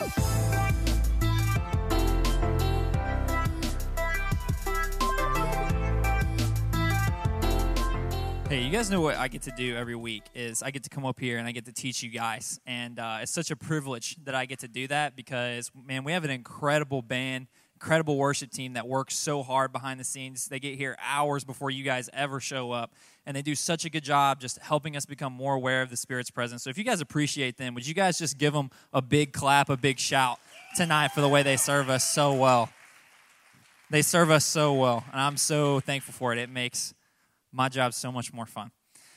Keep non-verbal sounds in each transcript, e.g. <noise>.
Hey, you guys know what I get to do every week is I get to come up here and I get to teach you guys, and uh, it's such a privilege that I get to do that because man, we have an incredible band, incredible worship team that works so hard behind the scenes. They get here hours before you guys ever show up, and they do such a good job just helping us become more aware of the Spirit's presence. So if you guys appreciate them, would you guys just give them a big clap, a big shout tonight for the way they serve us so well? They serve us so well, and I'm so thankful for it. It makes my job so much more fun.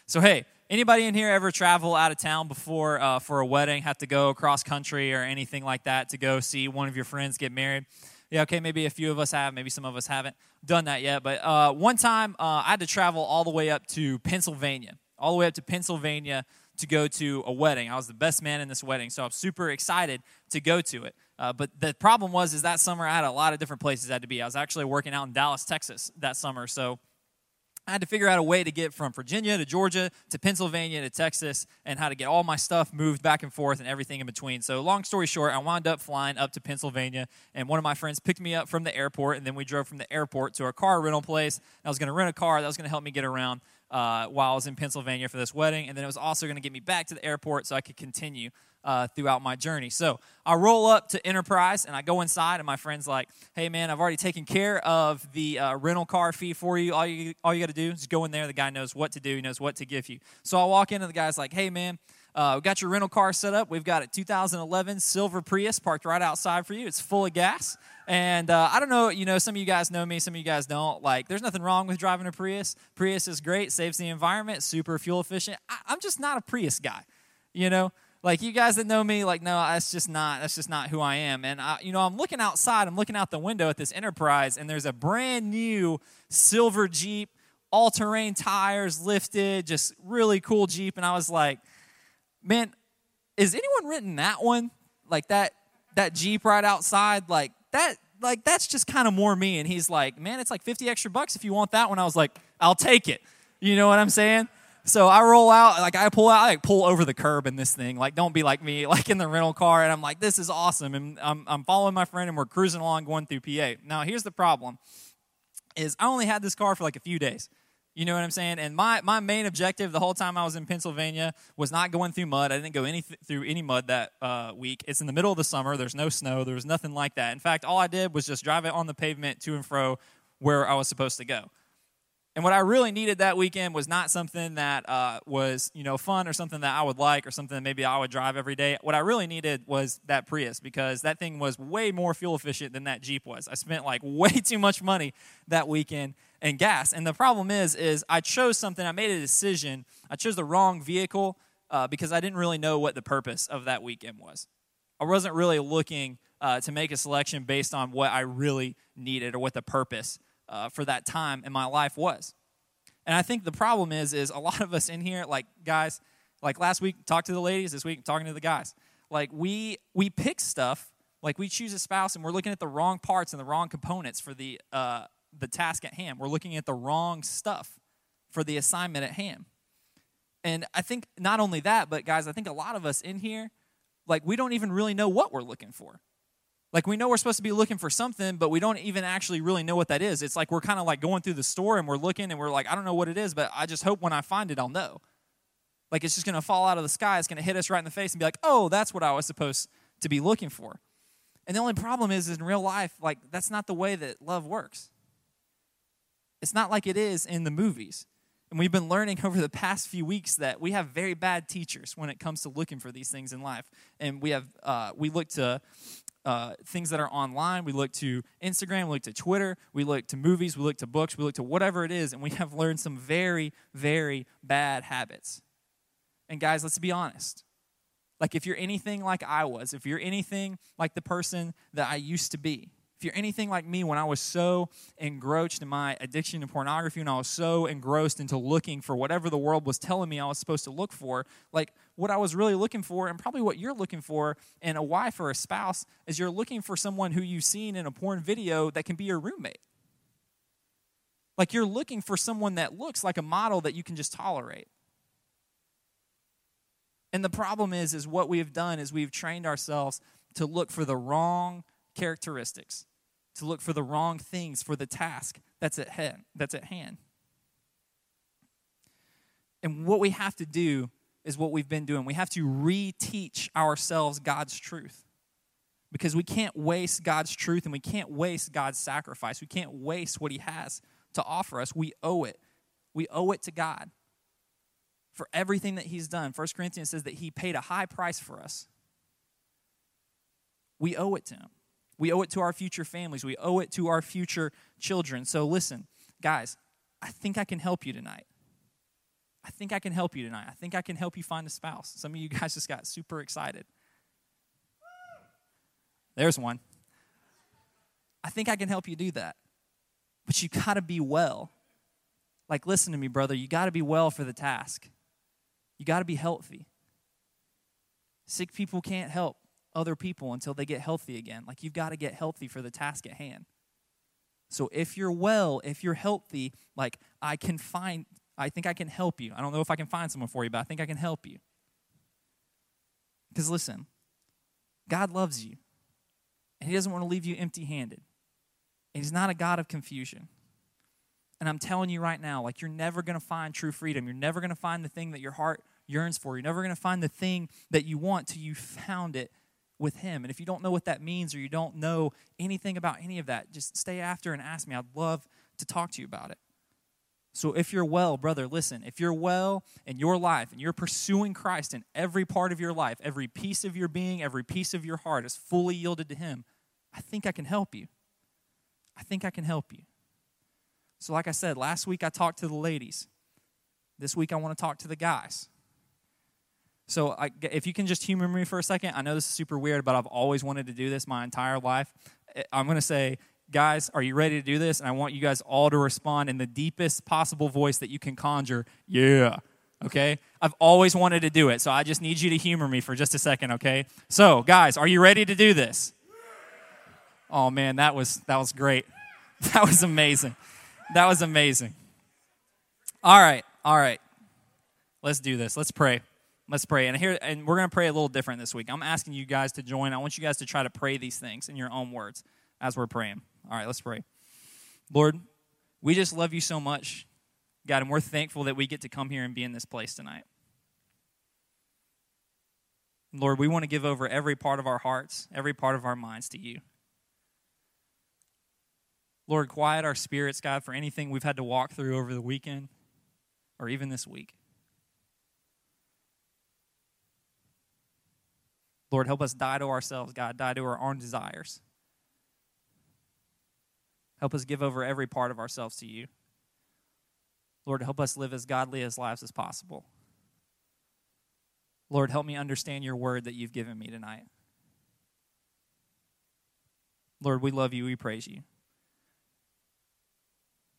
So, hey, anybody in here ever travel out of town before uh, for a wedding, have to go across country or anything like that to go see one of your friends get married? Yeah, okay, maybe a few of us have, maybe some of us haven't done that yet. But uh, one time uh, I had to travel all the way up to Pennsylvania, all the way up to Pennsylvania to go to a wedding. I was the best man in this wedding, so I'm super excited to go to it. Uh, but the problem was, is that summer I had a lot of different places I had to be. I was actually working out in Dallas, Texas that summer, so I had to figure out a way to get from Virginia to Georgia to Pennsylvania to Texas and how to get all my stuff moved back and forth and everything in between. So, long story short, I wound up flying up to Pennsylvania, and one of my friends picked me up from the airport, and then we drove from the airport to a car rental place. I was going to rent a car that was going to help me get around uh, while I was in Pennsylvania for this wedding, and then it was also going to get me back to the airport so I could continue uh, throughout my journey. So I roll up to Enterprise and I go inside, and my friend's like, "Hey man, I've already taken care of the uh, rental car fee for you. All you all you got to do is go in there. The guy knows what to do. He knows what to give you." So I walk in, and the guy's like, "Hey man." Uh, we got your rental car set up. We've got a 2011 silver Prius parked right outside for you. It's full of gas. And uh, I don't know, you know, some of you guys know me, some of you guys don't. Like, there's nothing wrong with driving a Prius. Prius is great, saves the environment, super fuel efficient. I, I'm just not a Prius guy, you know? Like you guys that know me, like no, that's just not that's just not who I am. And I, you know, I'm looking outside, I'm looking out the window at this Enterprise, and there's a brand new silver Jeep, all-terrain tires, lifted, just really cool Jeep. And I was like, man, is anyone written that one? Like that that Jeep right outside, like that like that's just kind of more me. And he's like, man, it's like 50 extra bucks if you want that one. I was like, I'll take it. You know what I'm saying? So I roll out, like I pull out, I like pull over the curb in this thing. Like, don't be like me, <laughs> like in the rental car. And I'm like, this is awesome. And I'm, I'm following my friend and we're cruising along going through PA. Now, here's the problem is I only had this car for like a few days. You know what I'm saying? And my, my main objective the whole time I was in Pennsylvania was not going through mud. I didn't go any through any mud that uh, week. It's in the middle of the summer. There's no snow. There was nothing like that. In fact, all I did was just drive it on the pavement to and fro where I was supposed to go. And what I really needed that weekend was not something that uh, was, you know, fun or something that I would like or something that maybe I would drive every day. What I really needed was that Prius because that thing was way more fuel efficient than that Jeep was. I spent like <laughs> way too much money that weekend in gas. And the problem is, is I chose something. I made a decision. I chose the wrong vehicle uh, because I didn't really know what the purpose of that weekend was. I wasn't really looking uh, to make a selection based on what I really needed or what the purpose uh, for that time in my life was. And I think the problem is, is a <laughs> lot of us in here, like guys, like last week, talked to the ladies. This week, talking to the guys. Like we we pick stuff, like we choose a spouse, and we're looking at the wrong parts and the wrong components for the uh, the task at hand. We're looking at the wrong stuff for the assignment at hand. And I think not only that, but guys, I think a lot of us in here, like we don't even really know what we're looking for. Like we know we're supposed to be looking for something, but we don't even actually really know what that is. It's like we're kind of like going through the store and we're looking and we're like, I don't know what it is, but I just hope when I find it, I'll know. Like it's just going to fall out of the sky. It's going to hit us right in the face and be like, oh, that's what I was supposed to be looking for. And the only problem is, is in real life, like that's not the way that love works. It's not like it is in the movies. And we've been learning <laughs> over the past few weeks that we have very bad teachers when it comes to looking for these things in life. And we have uh, we look to uh, things that are online. We look to Instagram, we look to Twitter, we look to movies, we look to books, we look to whatever it is, and we <laughs> have learned some very, very bad habits. And guys, let's be honest. Like, if you're anything like I was, if you're anything like the person that I used to be, if you're anything like me when I was so engrossed in my addiction to pornography and I was so engrossed into looking for whatever the world was telling me I was supposed to look for, like what I was really looking for, and probably what you're looking for in a wife or a spouse, is you're looking for someone who you've seen in a porn video that can be your roommate. Like you're looking for someone that looks like a model that you can just tolerate. And the problem is, is what we have done is we've trained ourselves to look for the wrong characteristics, to look for the wrong things for the task that's at hand, that's at hand. And what we have to do is what we've been doing. We have to reteach ourselves God's truth. Because we can't waste God's truth and we can't waste God's sacrifice. We can't waste what He has to offer us. We owe it. We owe it to God for everything that He's done. 1 Corinthians says that He paid a high price for us. We owe it to Him. We owe it to our future families. We owe it to our future children. So listen, guys, I think I can help you tonight. I think I can help you tonight. I think I can help you find a spouse. Some of you <laughs> guys just got super excited. There's one. I think I can help you do that. But you got to be well. Like, listen to me, brother. You got to be well for the task. You got to be healthy. Sick people can't help other people until they get healthy again. Like, you've got to get healthy for the task at hand. So, if you're well, if you're healthy, like, I can find, I think I can help you. I don't know if I can find someone for you, but I think I can help you. Because listen, God loves you. And He doesn't want to leave you empty handed. And He's not a God of confusion. And I'm telling you right now, like, you're never going to find true freedom. You're never going to find the thing that your heart yearns for. You're never going to find the thing that you want till you found it with Him. And if you don't know what that means or you don't know anything about any of that, just stay after and ask me. I'd love to talk to you about it. So if you're well, brother, listen, if you're well in your life and you're pursuing Christ in every part of your life, every piece of your being, every piece of your heart is fully yielded to Him, I think I can help you. I think I can help you. So, like I said, last week I talked to the ladies. This week I want to talk to the guys. So, I, if you can just humor me for a second, I know this is super weird, but I've always wanted to do this my entire life. I'm going to say, guys, are you ready to do this? And I want you guys all to respond in the deepest possible voice that you can conjure. Yeah. Okay? I've always wanted to do it, so I just need you to humor me for just a second, okay? So, guys, are you ready to do this? Oh man, that was that was great. <laughs> That was amazing. That was amazing. All right, all right. Let's do this. Let's pray. Let's pray. And here and we're going to pray a little different this week. I'm asking you guys to join. I want you guys to try to pray these things in your own words as we're praying. All right, let's pray. Lord, we just love you so much. God, and we're thankful that we get to come here and be in this place tonight. Lord, we want to give over every part of our hearts, every part of our minds to you. Lord, quiet our spirits, God, for anything we've had to walk through over the weekend or even this week. Lord, help us die to ourselves, God, die to our own desires. Help us give over every part of ourselves to you. Lord, help us live as godly as lives as possible. Lord, help me understand your word that you've given me tonight. Lord, we love you. We praise you.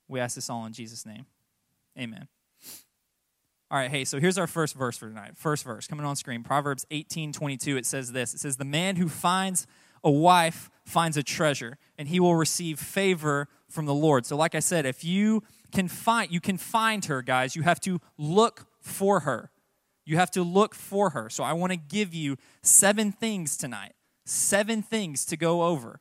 We ask this all in Jesus' name. Amen. All right, hey, so here's our first verse for tonight. First verse coming on screen. Proverbs 18 22. It says this It says, The man who finds a wife finds a treasure, and he will receive favor from the Lord. So, like I said, if you can find you can find her, guys, you have to look for her. You have to look for her. So I want to give you seven things tonight. Seven things to go over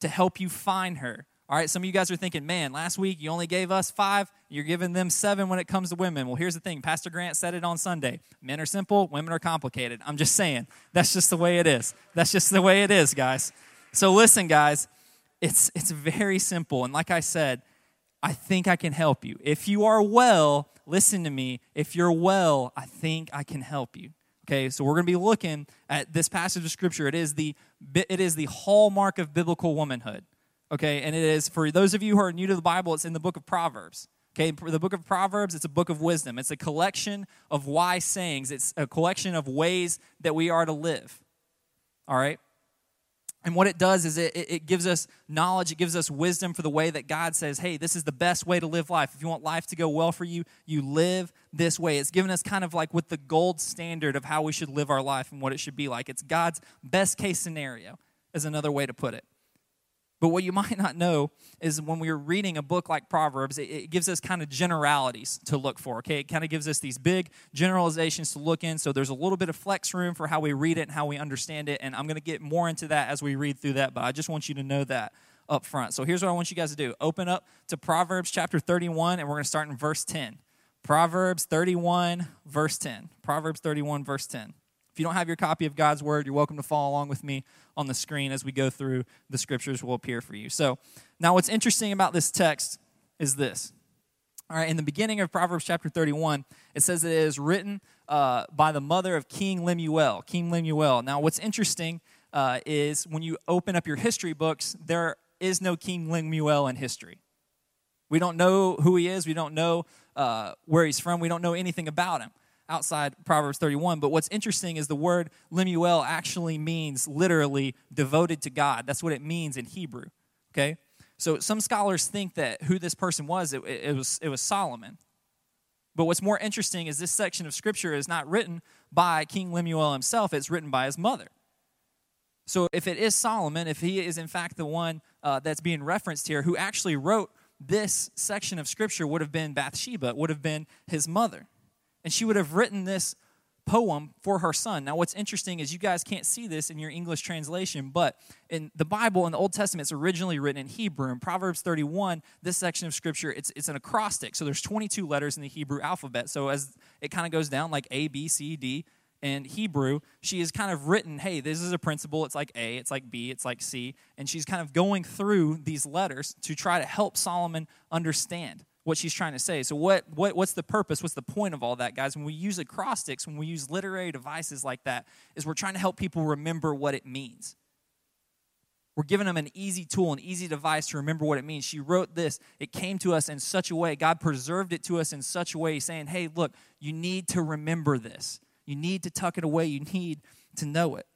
to help you find her. All right, some of you guys are thinking, man, last week you only gave us five, you're giving them seven when it comes to women. Well, here's the thing Pastor Grant said it on Sunday men are simple, women are complicated. I'm just saying, that's just the way it is. That's just the way it is, guys. So listen, guys, it's, it's very simple. And like I said, I think I can help you. If you are well, listen to me. If you're well, I think I can help you. Okay, so we're going to be looking at this passage of scripture. It is the it is the hallmark of biblical womanhood okay? And it is, for those of you who are new to the Bible, it's in the book of Proverbs. Okay, the book of Proverbs, it's a book of wisdom. It's a collection of wise sayings, it's a collection of ways that we are to live. All right? And what it does is it, it gives us knowledge, it gives us wisdom for the way that God says, hey, this is the best way to live life. If you want life to go well for you, you live this way. It's given us kind of like with the gold standard of how we should live our life and what it should be like. It's God's best case scenario, is another way to put it. But what you <laughs> might not know is when we're reading a book like Proverbs, it, it gives us kind of generalities to look for. Okay, it kind of gives us these big generalizations to look in. So there's a little bit of flex room for how we read it and how we understand it. And I'm going to get more into that as we read through that. But I just want you to know that up front. So here's what I want you guys to do open up to Proverbs chapter 31, and we're going to start in verse 10. Proverbs 31, verse 10. Proverbs 31, verse 10. If you don't have your copy of God's Word, you're welcome to follow along with me on the screen as we go through the scriptures will appear for you. So, now what's interesting about this text is this. All right, in the beginning of Proverbs chapter 31, it says it is written uh, by the mother of King Lemuel. King Lemuel. Now, what's interesting uh, is when you open up your history books, there is no King Lemuel in history. We don't know who he is. We don't know uh, where he's from. We don't know anything about him outside Proverbs 31. But what's interesting is the word Lemuel actually means literally devoted to God. That's what it means in Hebrew. Okay? So some scholars think that who this person was, it, it, was, it was Solomon. But what's more interesting is this section of scripture is not written by King Lemuel himself, it's written by his mother. So if it is Solomon, if he is in fact the one uh, that's being referenced here, who actually wrote this section of scripture would have been Bathsheba, would have been his mother and she would have written this poem for her son. Now, what's interesting is you guys can't see this in your English translation, but in the Bible, in the Old Testament, it's originally written in Hebrew. In Proverbs 31, this section of scripture, it's, it's an acrostic. So there's 22 letters in the Hebrew alphabet. So as it kind of goes down like A, B, C, D, in Hebrew, she has kind of written, hey, this is a principle. It's like A, it's like B, it's like C. And she's kind of going through these letters to try to help Solomon understand what she's trying to say. So, what, what, what's the purpose? What's the point of all that, guys? When we use acrostics, when we use literary devices like that, is we're trying to help people remember what it means. We're giving them an easy tool, an easy device to remember what it means. She wrote this. It came to us in such a way. God preserved it to us in such a way, saying, hey, look, you need to remember this. You need to tuck it away. You need to know it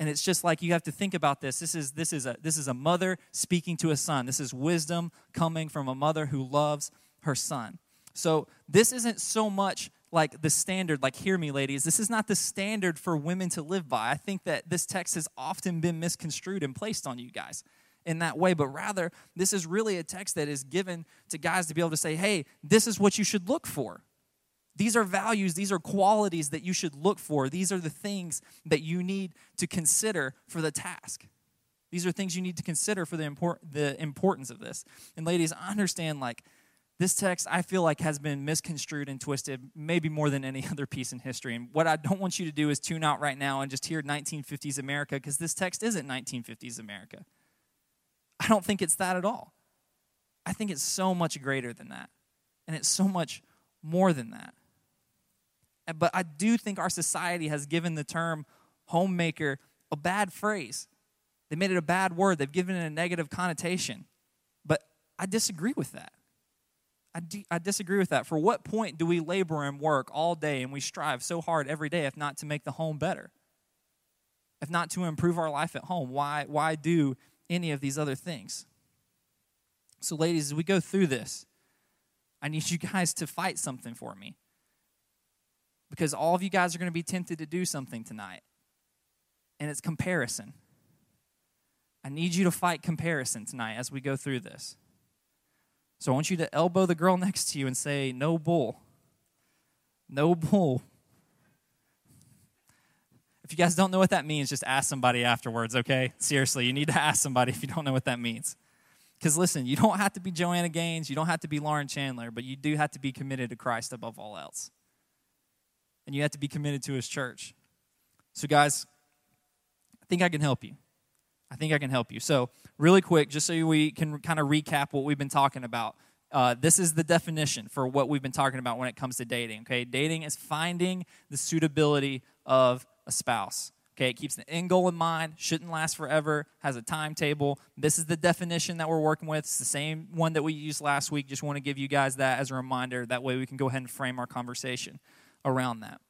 and it's just like you have to think about this. This is this is a this is a mother speaking to a son. This is wisdom coming from a mother who loves her son. So this isn't so much like the standard like hear me ladies. This is not the standard for women to live by. I think that this text has often been misconstrued and placed on you guys in that way but rather this is really a text that is given to guys to be able to say hey this is what you should look for these are values, these are qualities that you should look for. These are the things that you need to consider for the task. These are things you need to consider for the, import, the importance of this. And ladies, I understand like this text I feel like has been misconstrued and twisted maybe more than any <laughs> other piece in history. And what I don't want you to do is tune out right now and just hear 1950s America because this text isn't 1950s America. I don't think it's that at all. I think it's so much greater than that. And it's so much more than that. But I do think our society has given the term homemaker a bad phrase. They made it a bad word, they've given it a negative connotation. But I disagree with that. I, disagree with that. For what point do we labor and work all day and we strive so hard every day, if not to make the home better? If not to improve our life at home? Why, why do any of these other things? So, ladies, as we go through this, I need you <laughs> guys to fight something for me because all of you guys are going to be tempted to do something tonight, and it's comparison. I need you to fight comparison tonight as we go through this. So I want you to elbow the girl next to you and say, No bull. No bull. If you guys don't know what that means, just ask somebody afterwards, okay? Seriously, you need to ask somebody if you don't know what that means. Because listen, you don't have to be Joanna Gaines, you don't have to be Lauren Chandler, but you do have to be committed to Christ above all else and you have to be committed to his church. So, guys, I think I can help you. I think I can help you. So, really quick, just so we can kind of recap what we've been talking about. Uh, this is the definition for what we've been talking about when it comes to dating. Okay, dating is finding the suitability of a spouse. Okay, it keeps the end goal in mind, shouldn't last forever, has a timetable. This is the definition that we're working with. It's the same one that we used last week. Just want to give you guys that as a reminder. That way we can go ahead and frame our conversation around that.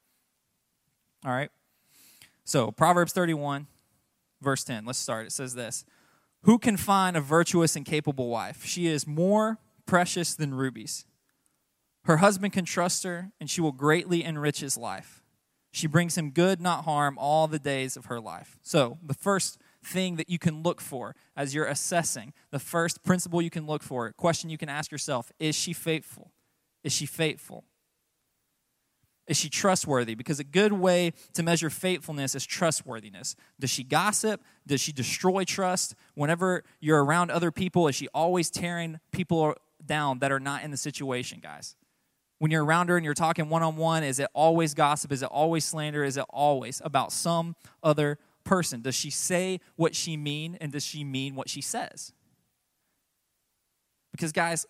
All right? So, Proverbs 31, verse 10. Let's start. It says this Who can find a virtuous and capable wife? She is more precious than rubies. Her husband can trust her, and she will greatly enrich his life. She brings him good, not harm, all the days of her life. So, the first thing that you can look for as you're assessing, the first principle you can look for, a question you can ask yourself is she faithful? Is she faithful? Is she trustworthy? Because a good way to measure faithfulness is trustworthiness. Does she gossip? Does she destroy trust? Whenever you're around other people, is she always tearing people down that are not in the situation, guys? When you're around her and you're talking one on one, is it always gossip? Is it always slander? Is it always about some other person? Does she say what she mean and does she mean what she says? Because guys,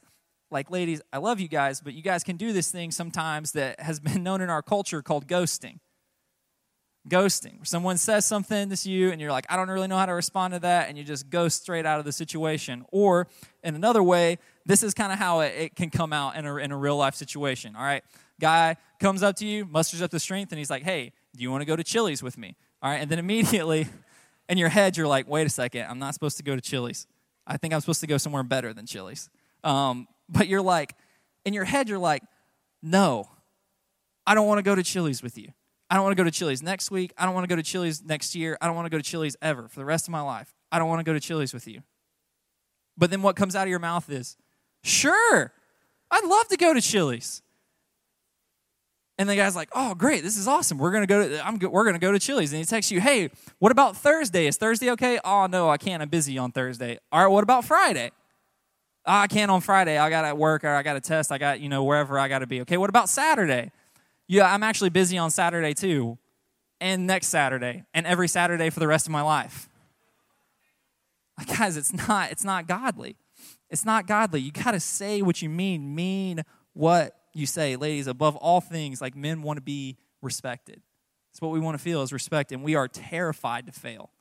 like ladies, I love you guys, but you guys can do this thing sometimes that has been <laughs> known in our culture called ghosting. Ghosting. Someone says something to you and you're like, I don't really know how to respond to that, and you just ghost straight out of the situation. Or in another way, this is kind of how it, it, can come out in a, in a real life situation. All right, guy comes up to you, musters up the strength, and he's like, "Hey, do you want to go to Chili's with me?" All right, and then immediately, <laughs> in your head, you're like, "Wait a second, I'm not supposed to go to Chili's. I think I'm supposed to go somewhere better than Chili's." Um, but you're like, in your head, you're like, "No, I don't want to go to Chili's with you." I don't want to go to Chili's next week. I don't want to go to Chili's next year. I don't want to go to Chili's ever for the rest of my life. I don't want to go to Chili's with you. But then what comes out of your mouth is, Sure, I'd love to go to Chili's. And the guy's like, "Oh, great! This is awesome. We're gonna go to I'm we're gonna go to Chili's." And he texts you, "Hey, what about Thursday? Is Thursday okay?" "Oh no, I can't. I'm busy on Thursday." "All right, what about Friday?" Oh, "I can't on Friday. I got at work or I got a test. I got you know wherever I got to be." "Okay, what about Saturday?" "Yeah, I'm actually busy on Saturday too, and next Saturday, and every Saturday for the rest of my life." <laughs> Guys, it's not it's not godly. It's not godly. You got to say what you mean, mean what you say. Ladies, above all things, like men want to be respected. It's what we want to feel is respect, and we are terrified to fail.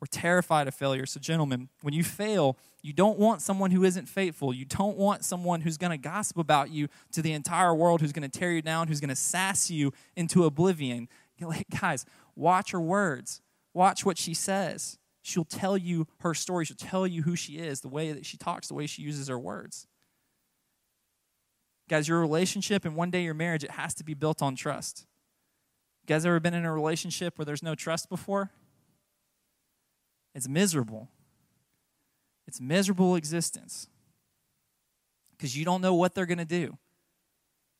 We're terrified of failure. So, gentlemen, when you fail, you don't want someone who isn't faithful. You don't want someone who's going to gossip about you to the entire world, who's going to tear you down, who's going to sass you into oblivion. Like, guys, watch her words, watch what she says. She'll tell you her story. She'll tell you who she is, the way that she talks, the way she uses her words. Guys, your relationship and one day your marriage, it has to be built on trust. You guys ever been in a relationship where there's no trust before? It's miserable. It's miserable existence because you don't know what they're going to do.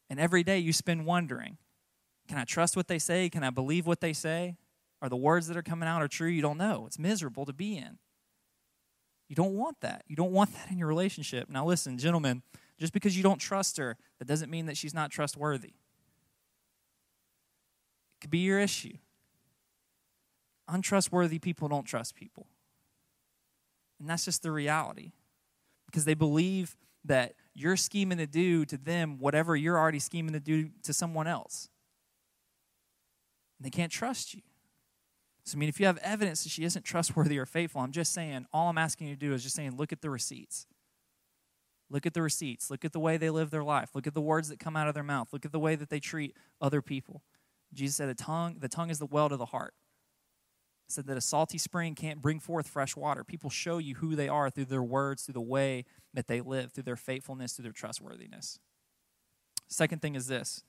And every day you spend wondering can I trust what they say? Can I believe what they say? Are the words that are coming out are true? You don't know. It's miserable to be in. You don't want that. You don't want that in your relationship. Now, listen, gentlemen, just because you don't trust her, that doesn't mean that she's not trustworthy. It could be your issue. Untrustworthy people don't trust people. And that's just the reality. Because they believe that you're scheming to do to them whatever you're already scheming to do to someone else. And they can't trust you. So, I mean, if you have evidence that she isn't trustworthy or faithful, I'm just saying, all I'm asking you to do is just saying, look at the receipts. Look at the receipts. Look at the way they live their life. Look at the words that come out of their mouth. Look at the way that they treat other people. Jesus said, the tongue, the tongue is the well to the heart. Said that a salty spring can't bring forth fresh water. People show you who they are through their words, through the way that they live, through their faithfulness, through their trustworthiness. Second thing is this.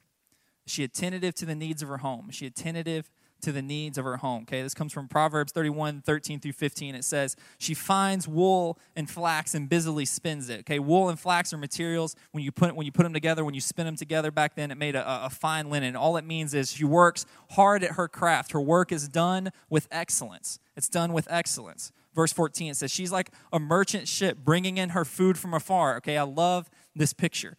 She attentive to the needs of her home? She attentive to the needs of her home. Okay, this comes from Proverbs 31, 13 through 15. It says, She finds wool and flax and busily spins it. Okay, wool and flax are materials. When you put, when you put them together, when you spin them together back then, it made a, a fine linen. All it means is she works hard at her craft. Her work is done with excellence. It's done with excellence. Verse 14, it says, She's like a merchant ship bringing in her food from afar. Okay, I love this picture.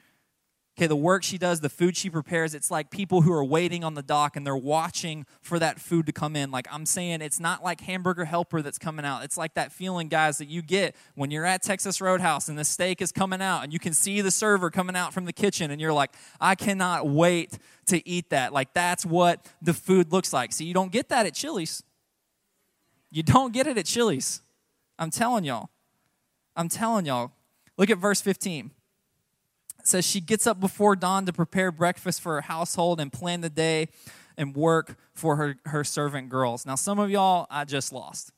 Okay, the work she does, the food she prepares, it's like people who are waiting on the dock and they're watching for that food to come in. Like I'm saying, it's not like hamburger helper that's coming out. It's like that feeling, guys, that you get when you're at Texas Roadhouse and the steak is coming out and you can see the server coming out from the kitchen and you're like, I cannot wait to eat that. Like that's what the food looks like. See, you don't get that at Chili's. You don't get it at Chili's. I'm telling y'all. I'm telling y'all. Look at verse 15 says she gets up before dawn to prepare breakfast for her household and plan the day and work for her, her servant girls. Now, some of y'all, I just lost.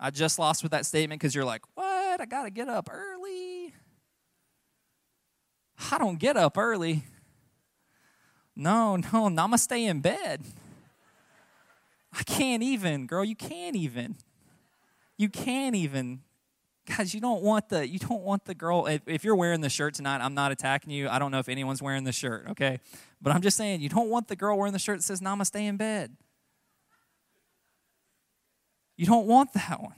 I just lost with that statement because you're like, what? I got to get up early. I don't get up early. No, no, stay in bed. I can't even, girl, you can't even. you can't even guys you don't want the you don't want the girl if, if you're wearing the shirt tonight i'm not attacking you. I don't know if anyone's wearing the shirt okay? But i'm just saying you don't want the girl wearing the shirt that says namaste in bed. You don't want that one.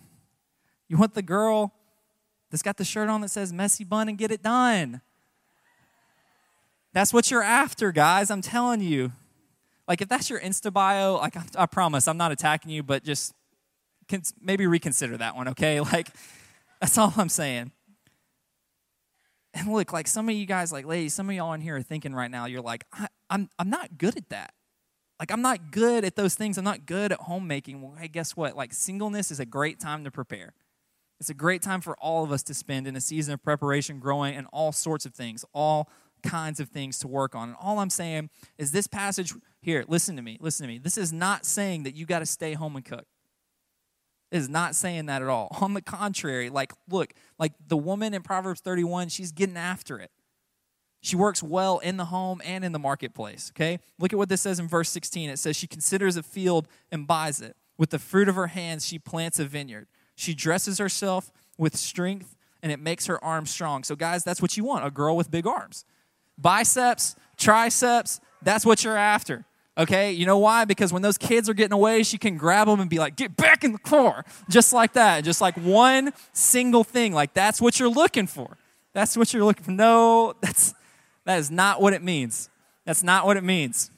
You want the girl that's got the shirt on that says messy bun and get it done. That's what you're after guys i'm telling you. Like if that's your insta bio like i, I promise i'm not attacking you but just maybe reconsider that one okay? <laughs> Like that's all I'm saying. And look, like some of you guys, like ladies, some of y'all in here are thinking right now, you're like, I, I'm, I'm not good at that. Like, I'm not good at those things. I'm not good at homemaking. Well, hey, guess what? Like, singleness is a great time to prepare. It's a great time for all of us to spend in a season of preparation, growing, and all sorts of things, all kinds of things to work on. And all I'm saying is this passage here, listen to me, listen to me. This is not saying that you got to stay home and cook is not saying that at all. <laughs> On the contrary, like, look, like the woman in Proverbs 31, she's getting after it. She works well in the home and in the marketplace, okay? Look at what this says in verse 16. It says, She considers a field and buys it. With the fruit of her hands, she plants a vineyard. She dresses herself with strength and it makes her arms strong. So, guys, that's what you want a girl with big arms. Biceps, triceps, that's what you're after. Okay, you know why? Because when those kids are getting away, she can grab them and be like, get back in the car. Just like that. Just like one single thing. Like that's what you're looking for. That's what you're looking for. No, that's that is not what it means. That's not what it means.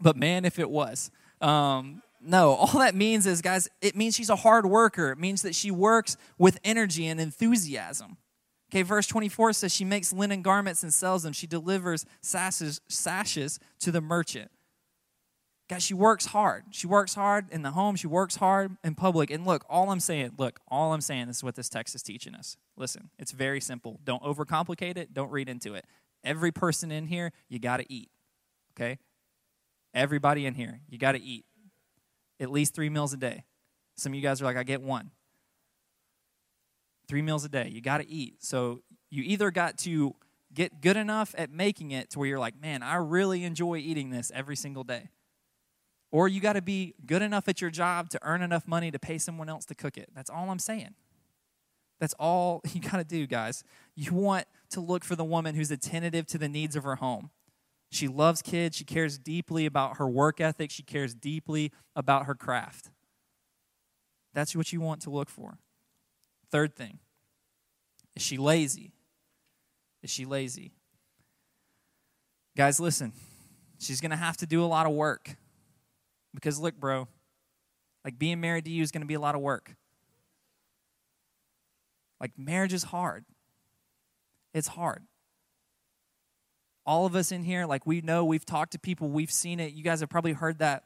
But man, if it was. Um, no, all that means is, guys, it means she's a hard worker. It means that she works with energy and enthusiasm. Okay, verse 24 says she makes linen garments and sells them. She delivers sashes, sashes to the merchant. Guys, she works hard. She works hard in the home. She works hard in public. And look, all I'm saying, look, all I'm saying is what this text is teaching us. Listen, it's very simple. Don't overcomplicate it. Don't read into it. Every person in here, you got to eat. Okay? Everybody in here, you got to eat. At least three meals a day. Some of you guys are like, I get one. Three meals a day. You got to eat. So you either got to get good enough at making it to where you're like, man, I really enjoy eating this every single day or you got to be good enough at your job to earn enough money to pay someone else to cook it. That's all I'm saying. That's all <laughs> you got to do, guys. You want to look for the woman who's attentive to the needs of her home. She loves kids. She cares deeply about her work ethic. She cares deeply about her craft. That's what you want to look for. Third thing is she lazy? Is she lazy? Guys, listen. She's going to have to do a lot of work. Because look, bro, like being married to you is going to be a lot of work. Like marriage is hard. It's hard. All of us in here, like we know, we've talked to people, we've seen it. You guys have probably heard that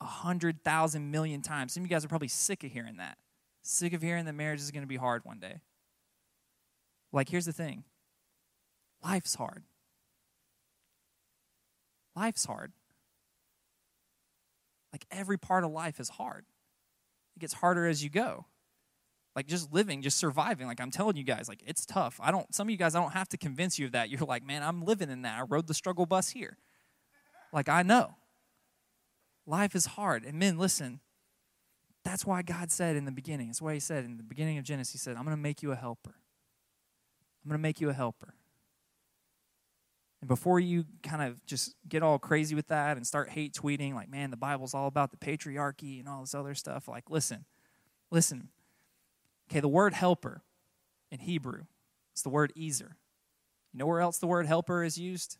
a hundred thousand million times. Some of you guys are probably sick of hearing that. Sick of hearing that marriage is going to be hard one day. Like, here's the thing life's hard. Life's hard. Like every part of life is hard. It gets harder as you go. Like just living, just surviving. Like I'm telling you guys, like it's tough. I don't some of you guys I don't have to convince you of that. You're like, "Man, I'm living in that. I rode the struggle bus here." Like I know. Life is hard. And men, listen. That's why God said in the beginning. That's why he said in the beginning of Genesis, he said, "I'm going to make you a helper." I'm going to make you a helper. And before you kind of just get all crazy with that and start hate tweeting, like, man, the Bible's all about the patriarchy and all this other stuff, like, listen, listen. Okay, the word helper in Hebrew, it's the word ezer. You know where else the word helper is used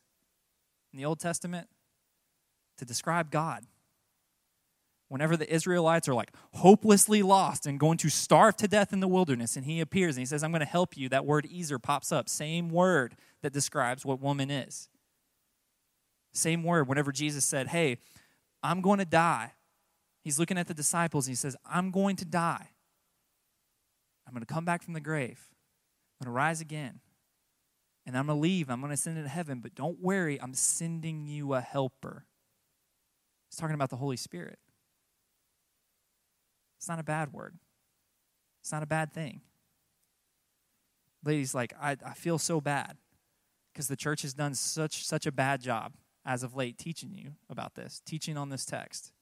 in the Old Testament? To describe God. Whenever the Israelites are like hopelessly lost and going to starve to death in the wilderness, and he appears and he says, I'm going to help you, that word ezer pops up. Same word that describes what woman is. Same word, whenever Jesus said, Hey, I'm going to die, he's looking at the disciples and he says, I'm going to die. I'm going to come back from the grave. I'm going to rise again. And I'm going to leave. I'm going to send it to heaven. But don't worry, I'm sending you a helper. He's talking about the Holy Spirit. It's not a bad word, it's not a bad thing. Ladies, like, I, I feel so bad because the church has done such such a bad job as of late teaching you about this, teaching on this text.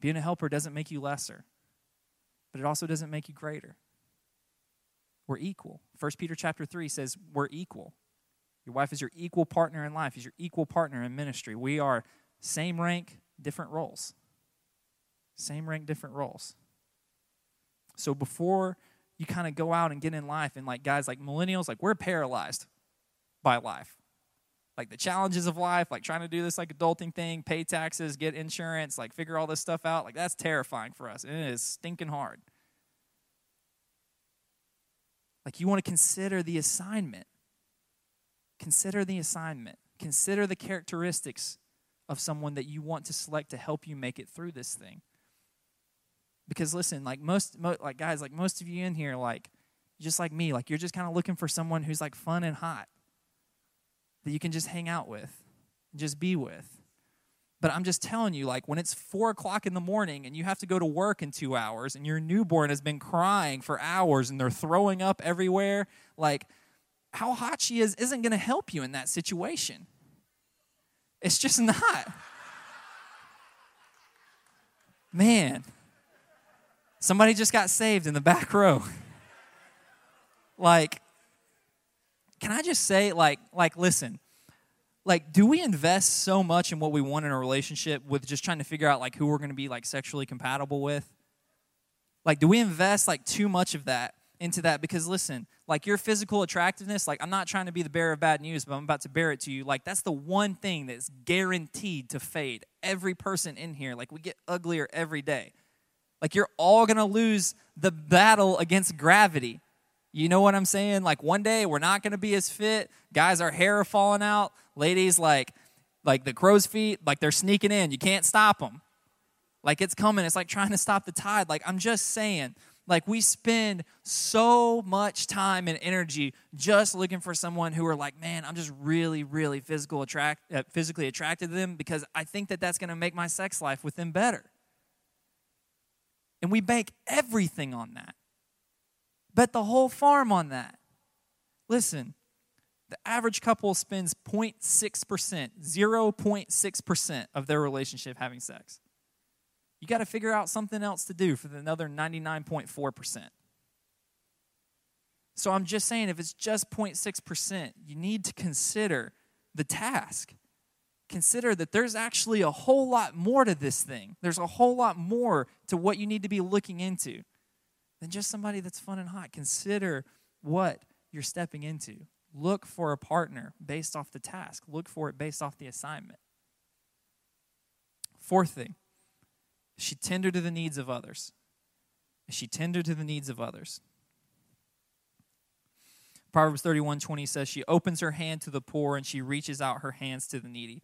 Being a helper doesn't make you lesser. but it also doesn't make you greater. We're equal. 1 Peter chapter 3 says we're equal. Your wife is your equal partner in life, is your equal partner in ministry. We are same rank, different roles. Same rank, different roles. So before you kind of go out and get in life, and like guys, like millennials, like we're paralyzed by life. Like the challenges of life, like trying to do this like adulting thing, pay taxes, get insurance, like figure all this stuff out, like that's terrifying for us. And it is stinking hard. Like you want to consider the assignment. Consider the assignment. Consider the characteristics of someone that you want to select to help you make it through this thing. Because listen, like most, mo- like guys, like most of you in here, like just like me, like you're just kind of looking for someone who's like fun and hot that you can just hang out with, just be with. But I'm just telling you, like when it's four o'clock in the morning and you have to go to work in two hours and your newborn has been crying for hours and they're throwing up everywhere, like how hot she is isn't going to help you in that situation. It's just <laughs> not. Man, somebody just got saved in the back row. <laughs> like, can I just say, like, like, listen, like, do we invest so much in what we want in a relationship with just trying to figure out like who we're gonna be like sexually compatible with? Like, do we invest like too much of that into that? Because listen, like your physical attractiveness, like I'm not trying to be the bearer of bad news, but I'm about to bear it to you. Like that's the one thing that's guaranteed to fade. Every person in here, like we get uglier every day. Like you're all gonna lose the battle against gravity. You know what I'm saying? Like one day we're not gonna be as fit. Guys, our hair are falling out. Ladies, like like the crow's feet, like they're sneaking in. You can't stop them. Like it's coming. It's like trying to stop the tide. Like I'm just saying like we spend so much time and energy just looking for someone who are like, man, I'm just really, really physical attract, uh, physically attracted to them because I think that that's going to make my sex life with them better. And we bank everything on that. Bet the whole farm on that. Listen, the average couple spends 0.6%, 0.6% of their relationship having sex you got to figure out something else to do for the another 99.4%. So I'm just saying, if it's just 0.6%, you need to consider the task. Consider that there's actually a whole lot more to this thing. There's a whole lot more to what you need to be looking into than just somebody that's fun and hot. Consider what you're stepping into. Look for a partner based off the task, look for it based off the assignment. Fourth thing she tender to the needs of others. She tender to the needs of others. Proverbs 31 20 says, She opens her hand to the poor and she reaches out her hands to the needy.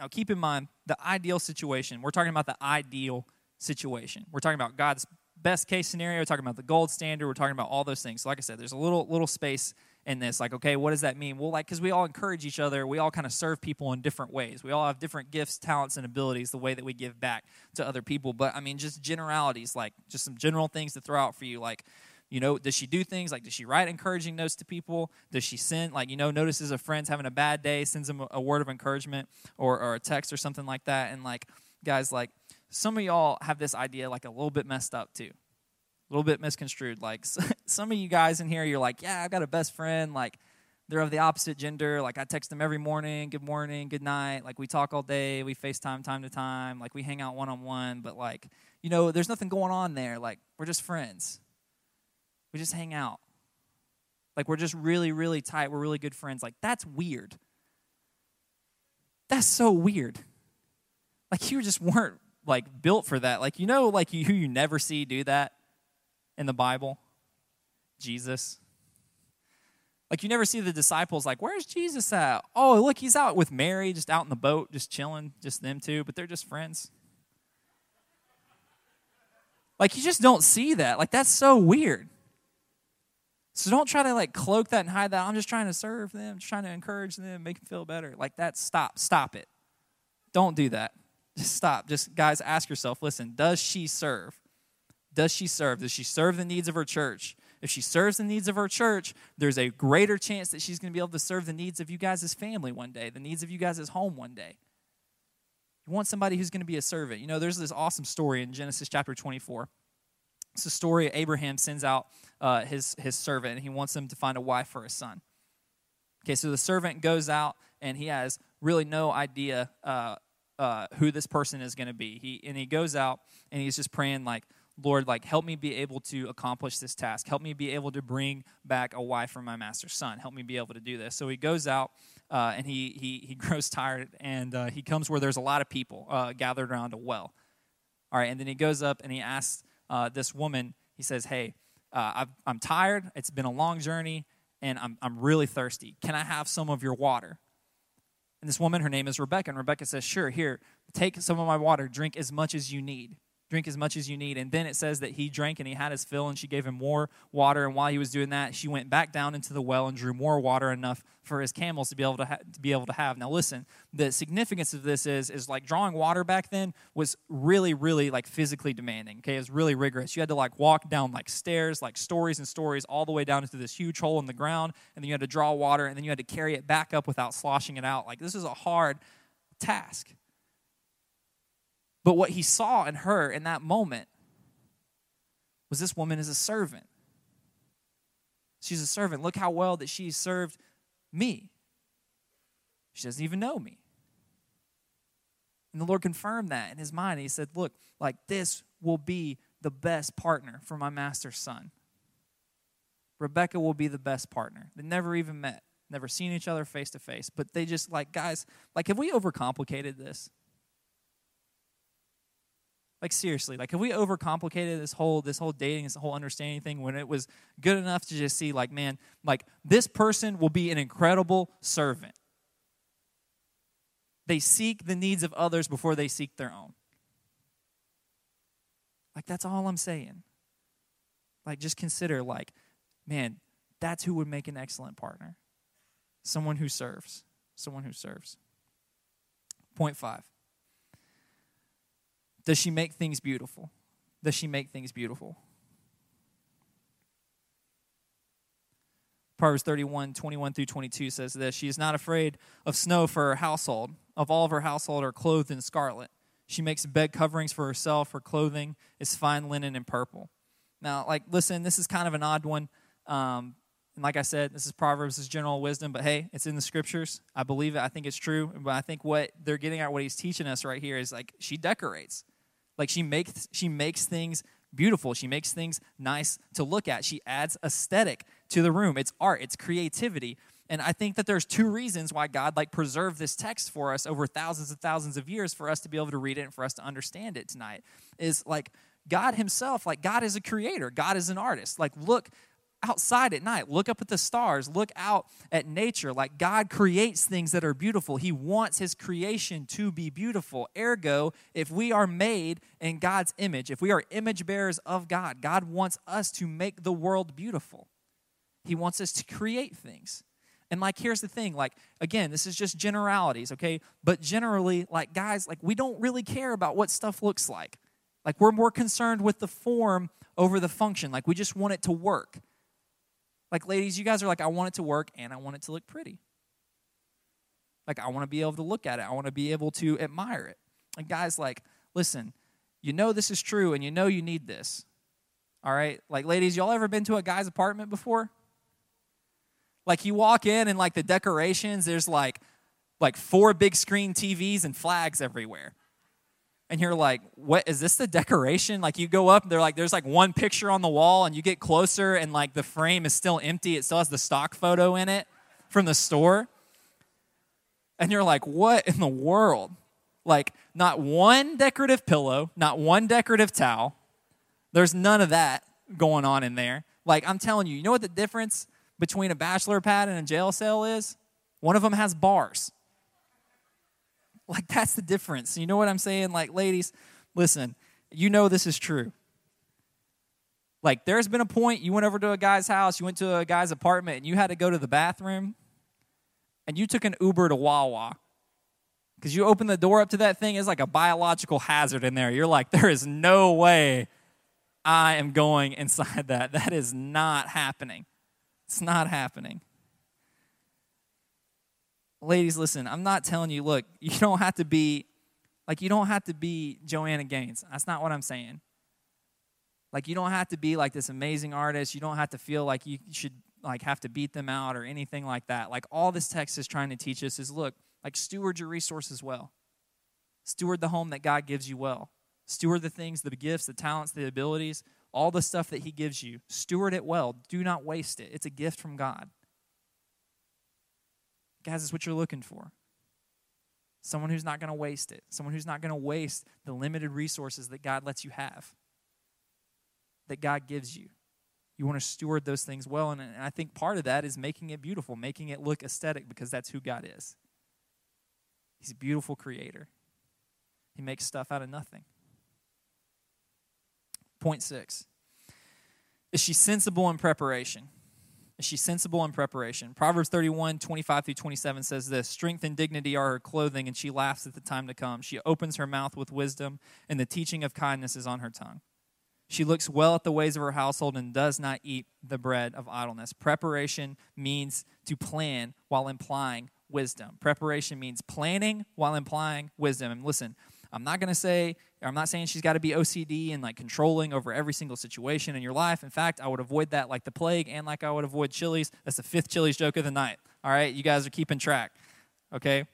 Now, keep in mind the ideal situation. We're talking about the ideal situation. We're talking about God's best case scenario. We're talking about the gold standard. We're talking about all those things. So, like I said, there's a little little space in this like okay what does that mean well like because we all encourage each other we all kind of serve people in different ways we all have different gifts talents and abilities the way that we give back to other people but i mean just generalities like just some general things to throw out for you like you know does she do things like does she write encouraging notes to people does she send like you know notices a friend's having a bad day sends them a word of encouragement or, or a text or something like that and like guys like some of y'all have this idea like a little bit messed up too a little bit misconstrued. Like <laughs> some of you guys in here, you're like, yeah, I've got a best friend. Like they're of the opposite gender. Like I text them every morning, good morning, good night. Like we talk all day, we FaceTime time to time. Like we hang out one on one. But like, you know, there's nothing going on there. Like we're just friends. We just hang out. Like we're just really, really tight. We're really good friends. Like that's weird. That's so weird. Like you just weren't like built for that. Like you know, like you who you never see do that in the Bible? Jesus. Like you never see the disciples like, where's Jesus at? Oh, look, he's out with Mary, just out in the boat, just chilling, just them two, but they're just friends. Like you just don't see that. Like that's so weird. So don't try to like cloak that and hide that. I'm just trying to serve them, just trying to encourage them, make them feel better. Like that, stop, stop it. Don't do that. Just stop. Just guys, ask yourself, listen, does she serve? does she serve? Does she serve the needs of her church? If she serves the needs of her church, there's a greater chance that she's going to be able to serve the needs of you guys family one day, the needs of you guys home one day. You want somebody who's going to be a servant. You know, there's this awesome story in Genesis chapter 24 It's a story Abraham sends out uh, his, his servant, and he wants him to find a wife for his son. Okay, so the servant goes out, and he has really no idea uh, uh, who this person is going to be. He, and he goes out, and he's just praying, like, Lord, like, help me be able to accomplish this task. Help me be able to bring back a wife for my master's son. Help me be able to do this. So he goes out uh, and he, he, he <laughs> grows tired and uh, he comes where there's a lot of people uh, gathered around a well. All right, and then he goes up and he asks uh, this woman, he says, Hey, uh, i am tired. It's been a long journey and I'm, I'm really thirsty. Can I have some of your water? And this woman, her name is Rebecca, and Rebecca says, Sure, here, take some of my water, drink as much as you need drink as much as you need. And then it says that he drank and he had his fill, and she gave him more water. And while he was doing that, she went back down into the well and drew more water enough for his camels to be able to, ha- to be able to have. Now, listen, the significance of this is is like drawing water back then was really, really like physically demanding. Okay, it was really rigorous. You had to like walk down like stairs, like stories and stories, all the way down into this huge hole in the ground, and then you had to draw water, and then you had to carry it back up without sloshing it out. Like this is a hard task. But what he saw in her in that moment was this woman is a servant. She's a servant. Look how well that she served me. She doesn't even know me. And the Lord confirmed that in his mind. He said, Look, like this will be the best partner for my master's son. Rebecca will be the best partner. They never even met, never seen each other face to face, but they just like, guys, like, have we overcomplicated this? Like seriously, like have we overcomplicated this whole this whole dating, this whole understanding thing when it was good enough to just see like, man, like this person will be an incredible servant. They seek the needs of others before they seek their own. Like that's all I'm saying. Like just consider like, man, that's who would make an excellent partner. Someone who serves. Someone who serves. Point five. Does she make things beautiful? Does she make things beautiful? Proverbs 31, 21 through 22 says this She is not afraid of snow for her household. Of all of her household are clothed in scarlet. She makes bed coverings for herself. Her clothing is fine linen and purple. Now, like, listen, this is kind of an odd one. Um, and like I said, this is Proverbs, this is general wisdom, but hey, it's in the scriptures. I believe it. I think it's true. But I think what they're getting at, what he's teaching us right here, is like she decorates. Like she makes she makes things beautiful. She makes things nice to look at. She adds aesthetic to the room. It's art, it's creativity. And I think that there's two reasons why God like preserved this text for us over thousands and thousands of years for us to be able to read it and for us to understand it tonight. Is like God himself, like God is a creator, God is an artist. Like look outside at night. Look up at the stars. Look out at nature. Like God creates things that are beautiful. He wants His creation to be beautiful. Ergo, if we are made in God's image, if we are image bearers of God, God wants us to make the world beautiful. He wants us to create things. And like here's the thing, like again, this is just generalities, okay? But generally, like guys, like we don't really care about what stuff looks like. Like we're more concerned with the form over the function. Like we just want it to work. Like, ladies, you guys are like, I want it to work and I want it to look pretty. Like, I want to be able to look at it, I want to be able to admire it. And, guys, like, listen, you know this is true and you know you need this. All right? Like, ladies, y'all ever been to a guy's apartment before? Like, you walk in and, like, the decorations, there's like, like four big screen TVs and flags everywhere and you're like, what is this the decoration? Like you go up, they're like, there's like one picture on the wall, and you get closer, and like the frame is still empty. It still has the stock photo in it from the store. And you're like, what in the world? Like, not one decorative pillow, not one decorative towel. There's none of that going on in there. Like, I'm telling you, you know what the difference between a bachelor pad and a jail cell is? One of them has bars. Like, that's the difference. You know what I'm saying? Like, ladies, listen, you know this is true. Like, there's been a point you went over to a guy's house, you went to a guy's apartment, and you had to go to the bathroom, and you took an Uber to Wawa. Because you open the door up to that thing, it's like a biological hazard in there. You're like, there is no way I am going inside that. <laughs> That is not happening. It's not happening ladies, listen, I'm not telling you, look, <laughs> you don't have to be, like, you don't have to be Joanna Gaines. That's not what I'm saying. Like you don't have to be like this amazing artist. You don't have to feel like you should like have to beat them out or anything like that. Like all this text is trying to teach us is look, like steward your resources well. Steward the home that God gives you well. Steward the things, the gifts, the talents, the abilities, all the stuff that He gives you. Steward it well. Do not waste it. It's a gift from God. Guys, it's what you're looking for. Someone who's not going to waste it. Someone who's not going to waste the limited resources that God lets you have, that God gives you. You want to steward those things well. And I think part of that is making it beautiful, making it look aesthetic because that's who God is. He's a beautiful creator, He makes stuff out of nothing. Point six Is she sensible in preparation? Is she sensible in preparation? Proverbs 31, 25 through 27 says this Strength and dignity are her clothing, and she laughs at the time to come. She opens her mouth with wisdom, and the teaching of kindness is on her tongue. She looks well at the ways of her household and does not eat the bread of idleness. Preparation means to plan while implying wisdom. Preparation means planning while implying wisdom. And listen, I'm not going to say, I'm not saying she's got to be OCD and like controlling over every single situation in your life. In fact, I would avoid that like the plague and like I would avoid Chili's. That's the fifth Chili's joke of the night. All right, you guys are keeping track. Okay?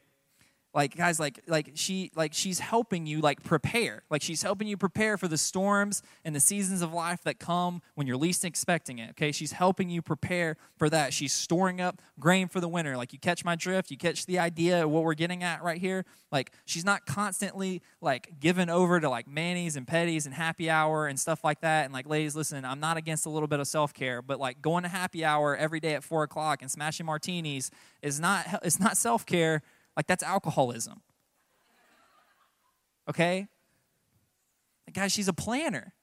Like guys like like she like she's helping you like prepare. Like she's helping you prepare for the storms and the seasons of life that come when you're least expecting it okay? She's helping you prepare for that. She's storing up grain for the winter. Like you catch my drift you catch the idea of what we're getting at right here. Like she's not constantly like given over to like manis and petties and happy hour and stuff like that. And like ladies listen i'm not against a little bit of self-care but like going to happy hour every day at four o'clock and smashing martinis is not it's not self-care like, that's alcoholism. Okay? Guys, she's a planner.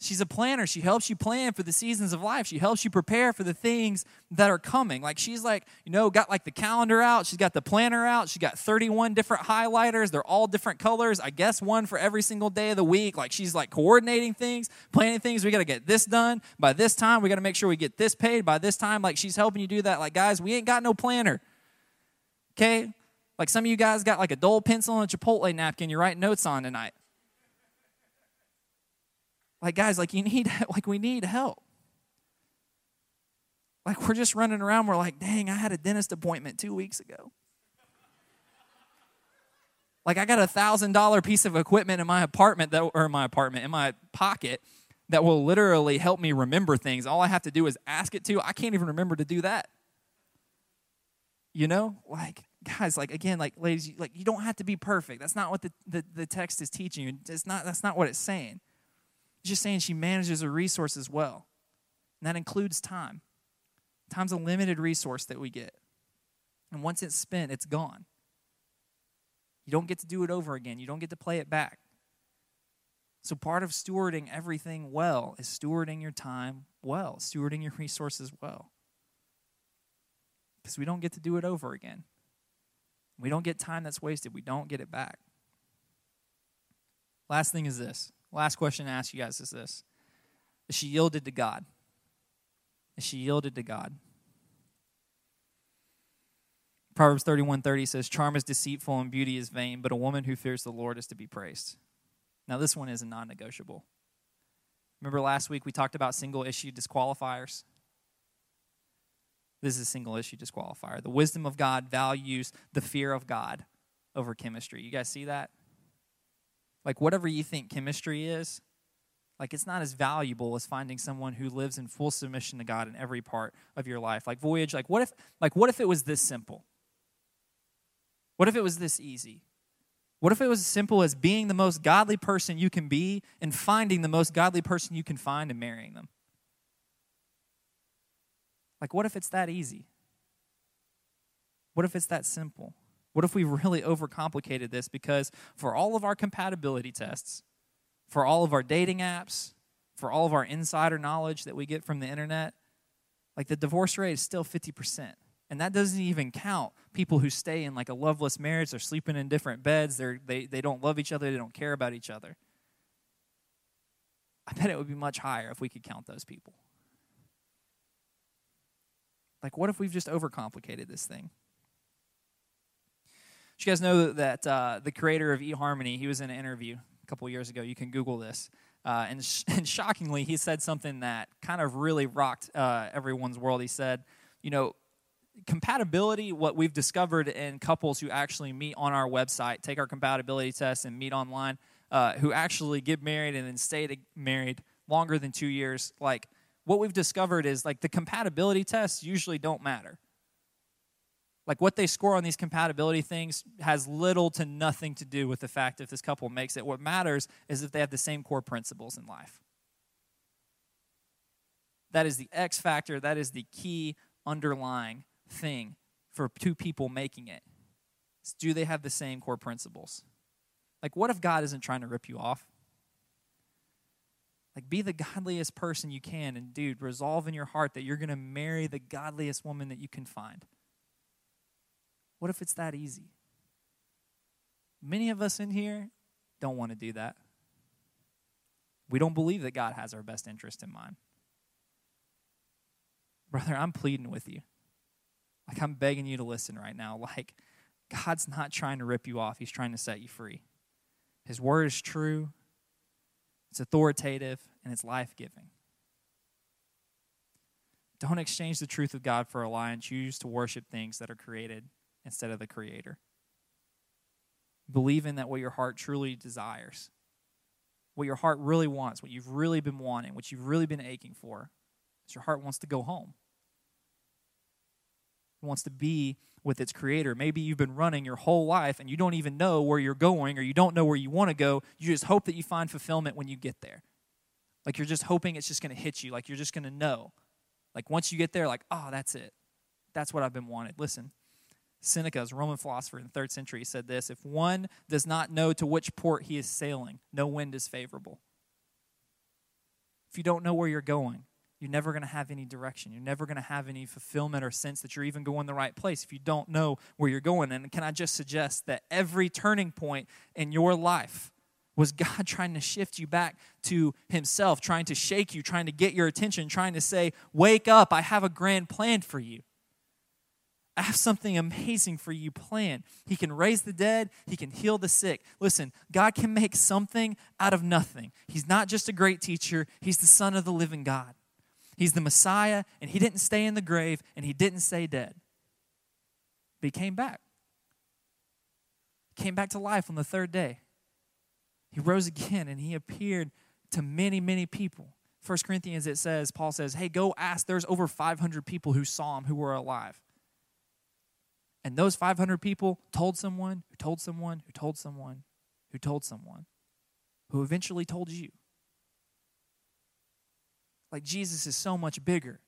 She's a planner. She helps you plan for the seasons of life. She helps you prepare for the things that are coming. Like she's like, you know, got like the calendar out. She's got the planner out. She's got 31 different highlighters. They're all different colors. I guess one for every single day of the week. Like she's like coordinating things, planning things. We got to get this done by this time. We got to make sure we get this paid by this time. Like she's helping you do that. Like guys, we ain't got no planner. Okay? Like some of you guys got like a dull pencil and a Chipotle napkin you're writing notes on tonight. Like, guys, like you need, <laughs> like we need help. Like we're just running around, we're like, dang, I had a dentist appointment two weeks ago. Like I got a thousand dollar piece of equipment in my apartment that or in my apartment, in my pocket that will literally help me remember things. All I have to do is ask it to. I can't even remember to do that. You know, like guys, like again, like ladies, like you don't have to be perfect. That's not what the, the, the text is teaching you. It's not that's not what it's saying. It's just saying she manages her resources well. And that includes time. Time's a limited resource that we get. And once it's spent, it's gone. You don't get to do it over again. You don't get to play it back. So, part of stewarding everything well is stewarding your time well, stewarding your resources well because we don't get to do it over again. We don't get time that's wasted, we don't get it back. Last thing is this. Last question to ask you guys is this Is she yielded to God? She yielded to God? Proverbs 31:30 says, "Charm is deceitful and beauty is vain, but a woman who fears the Lord is to be praised." Now this one is a non-negotiable. Remember last week we talked about single issue disqualifiers? This is a single issue disqualifier. The wisdom of God values the fear of God over chemistry. You guys see that? Like, whatever you think chemistry is, like, it's not as valuable as finding someone who lives in full submission to God in every part of your life. Like, Voyage, like, what if, like, what if it was this simple? What if it was this easy? What if it was as simple as being the most godly person you can be and finding the most godly person you can find and marrying them? Like, what if it's that easy? What if it's that simple? What if we've <laughs> really overcomplicated this? Because for all of our compatibility tests, for all of our dating apps, for all of our insider knowledge that we get from the internet, like the divorce rate is still 50%. And that doesn't even count people who stay in like a loveless marriage. They're sleeping in different beds. They're, they, they don't love each other. They don't care about each other. I bet it would be much higher if we could count those people. Like, what if we've just overcomplicated this thing? Did you guys know that uh, the creator of eHarmony, he was in an interview a couple years ago. You can Google this. Uh, and, sh- <laughs> and shockingly, he said something that kind of really rocked uh, everyone's world. He said, you know, compatibility, what we've discovered in couples who actually meet on our website, take our compatibility test, and meet online, uh, who actually get married and then stay married longer than two years, like what we've discovered is like the compatibility tests usually don't matter. Like what they score on these compatibility things has little to nothing to do with the fact if this couple makes it. What matters is if they have the same core principles in life. That is the X factor, that is the key underlying thing for two people making it. do they have the same core principles? Like, what if God isn't trying to rip you off? Like, be the godliest person you can. And, dude, resolve in your heart that you're going to marry the godliest woman that you can find. What if it's that easy? Many of us in here don't want to do that. We don't believe that God has our best interest in mind. Brother, I'm pleading with you. Like, I'm begging you to listen right now. Like, God's not trying to rip you off, He's trying to set you free. His word is true, it's authoritative, and it's life giving. Don't exchange the truth of God for a lie and choose to worship things that are created instead of the Creator. Believe in that what your heart truly desires, what your heart really wants, what you've really been wanting, what you've really been aching for, is your heart wants to go home. It wants to be with its creator. Maybe you've been running your whole life and you don't even know where you're going or you don't know where you want to go. You just hope that you find fulfillment when you get there. Like you're just hoping it's just going to hit you, like you're just going to know. Like once you get there, like, oh, that's it. That's what I've been wanted. Listen, Seneca's Roman philosopher in the third century said this if one does not know to which port he is sailing, no wind is favorable. If you don't know where you're going, you're never going to have any direction. You're never going to have any fulfillment or sense that you're even going the right place if you don't know where you're going. And can I just suggest that every turning point in your life was <laughs> God trying to shift you back to Himself, trying to shake you, trying to get your attention, trying to say, Wake up, I have a grand plan for you. I have something amazing for you planned. He can raise the dead, He can heal the sick. Listen, God can make something out of nothing. He's not just a great teacher, He's the Son of the living God. He's the Messiah, and he didn't stay in the grave, and he didn't stay dead. But he came back. He came back to life on the third day. He rose again, and he appeared to many, many people. First Corinthians, it says, Paul says, Hey, go ask. There's over 500 people who saw him who were alive. And those 500 people told someone, who told someone, who told someone, who told someone, who eventually told you. Like Jesus is so much bigger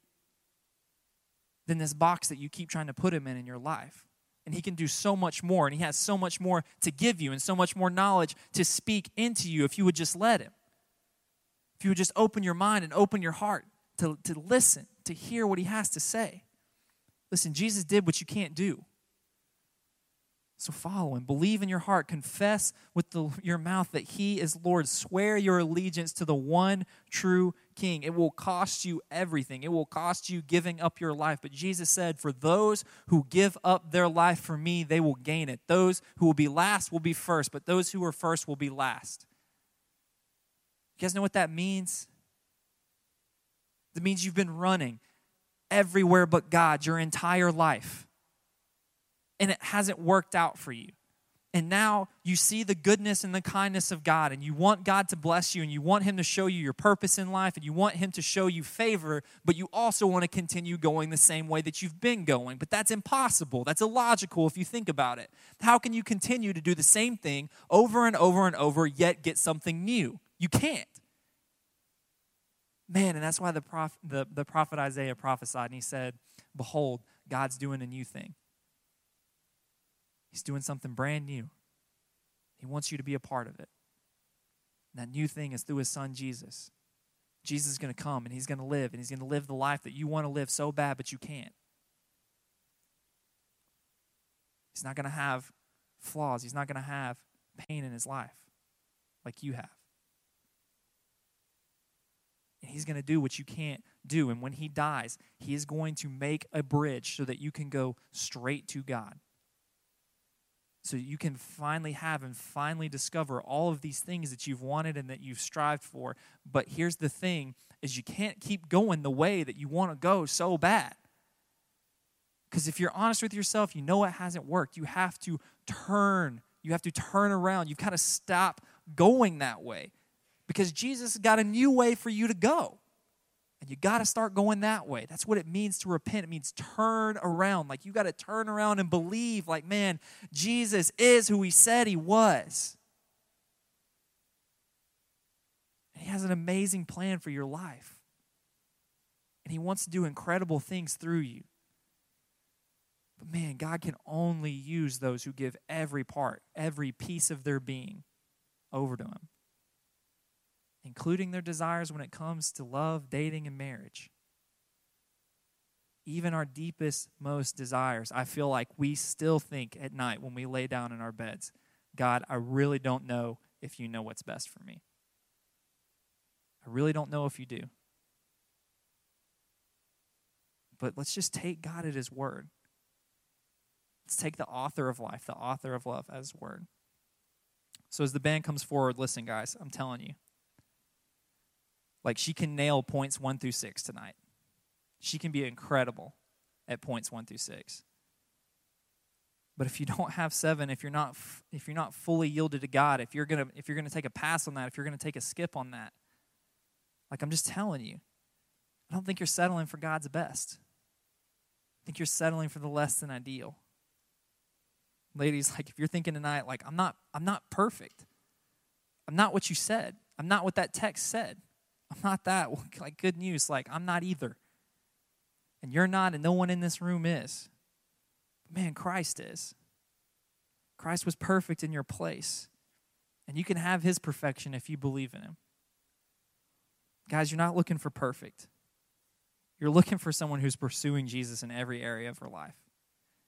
than this box that you keep trying to put him in in your life. And he can do so much more, and he has so much more to give you, and so much more knowledge to speak into you if you would just let him. If you would just open your mind and open your heart to, to listen, to hear what he has to say. Listen, Jesus did what you can't do. So follow him. Believe in your heart. Confess with the, your mouth that he is Lord. Swear your allegiance to the one true King. It will cost you everything, it will cost you giving up your life. But Jesus said, For those who give up their life for me, they will gain it. Those who will be last will be first, but those who are first will be last. You guys know what that means? That means you've been running everywhere but God your entire life and it hasn't worked out for you. And now you see the goodness and the kindness of God, and you want God to bless you, and you want Him to show you your purpose in life, and you want Him to show you favor, but you also want to continue going the same way that you've been going. But that's impossible. That's illogical if you think about it. How can you continue to do the same thing over and over and over, yet get something new? You can't. Man, and that's why the, the, the prophet Isaiah prophesied, and he said, Behold, God's doing a new thing. He's doing something brand new. He wants you to be a part of it. And that new thing is through his son Jesus. Jesus is going to come and he's going to live and he's going to live the life that you want to live so bad, but you can't. He's not going to have flaws, he's not going to have pain in his life like you have. And he's going to do what you can't do. And when he dies, he is going to make a bridge so that you can go straight to God. So you can finally have and finally discover all of these things that you've wanted and that you've strived for. But here's the thing is you can't keep going the way that you want to go so bad. Because if you're honest with yourself, you know it hasn't worked. You have to turn. You have to turn around. You've got to stop going that way. Because Jesus got a new way for you to go. And you got to start going that way. That's what it means to repent. It means turn around. Like you got to turn around and believe, like, man, Jesus is who he said he was. And he has an amazing plan for your life. And he wants to do incredible things through you. But man, God can only use those who give every part, every piece of their being over to him including their desires when it comes to love, dating, and marriage. Even our deepest, most desires, I feel like we still think at night when we lay down in our beds, God, I really don't know if you know what's best for me. I really don't know if you do. But let's just take God at His word. Let's take the author of life, the author of love, as word. So as the band comes forward, listen, guys, I'm telling you, like she can nail points one through six tonight. She can be incredible at points one through six. But if you don't have seven, if you're not if you're not fully yielded to God, if you're gonna if you're gonna take a pass on that, if you're gonna take a skip on that, like I'm just telling you, I don't think you're settling for God's best. I think you're settling for the less than ideal. Ladies, like if you're thinking tonight, like I'm not I'm not perfect. I'm not what you said. I'm not what that text said. I'm not that. <laughs> Like, good news. Like, I'm not either. And you're not, and no one in this room is. But man, Christ is. Christ was perfect in your place. And you can have his perfection if you believe in him. Guys, you're not looking for perfect. You're looking for someone who's pursuing Jesus in every area of her life.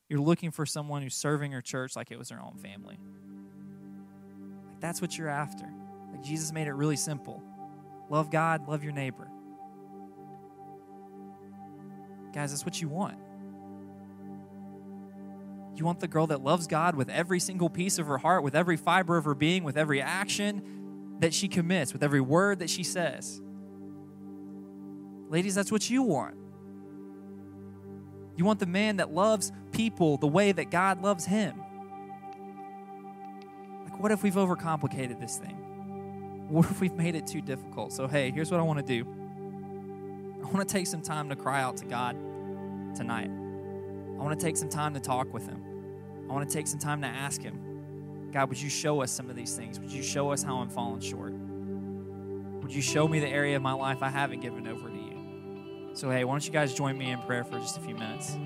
You're looking for someone who's serving her church like it was her own family. Like that's what you're after. Like Jesus made it really simple. Love God, love your neighbor. Guys, that's what you want. You want the girl that loves God with every single piece of her heart, with every fiber of her being, with every action that she commits, with every word that she says. Ladies, that's what you want. You want the man that loves people the way that God loves him. Like, what if we've overcomplicated this thing? What if we've made it too difficult? So, hey, here's what I want to do I want to take some time to cry out to God tonight. I want to take some time to talk with Him. I want to take some time to ask Him, God, would you show us some of these things? Would you show us how I'm falling short? Would you show me the area of my life I haven't given over to you? So, hey, why don't you guys join me in prayer for just a few minutes?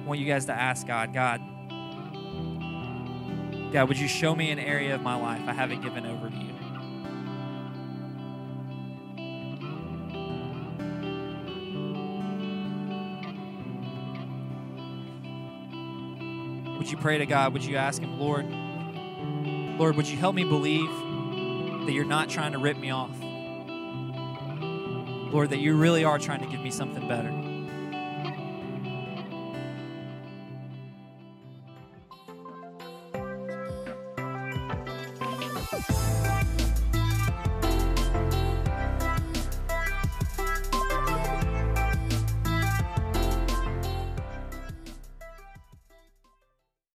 I want you guys to ask God, God, God, would you show me an area of my life I haven't given over to you? Would you pray to God? Would you ask Him, Lord, Lord, would you help me believe that you're not trying to rip me off? Lord, that you really are trying to give me something better.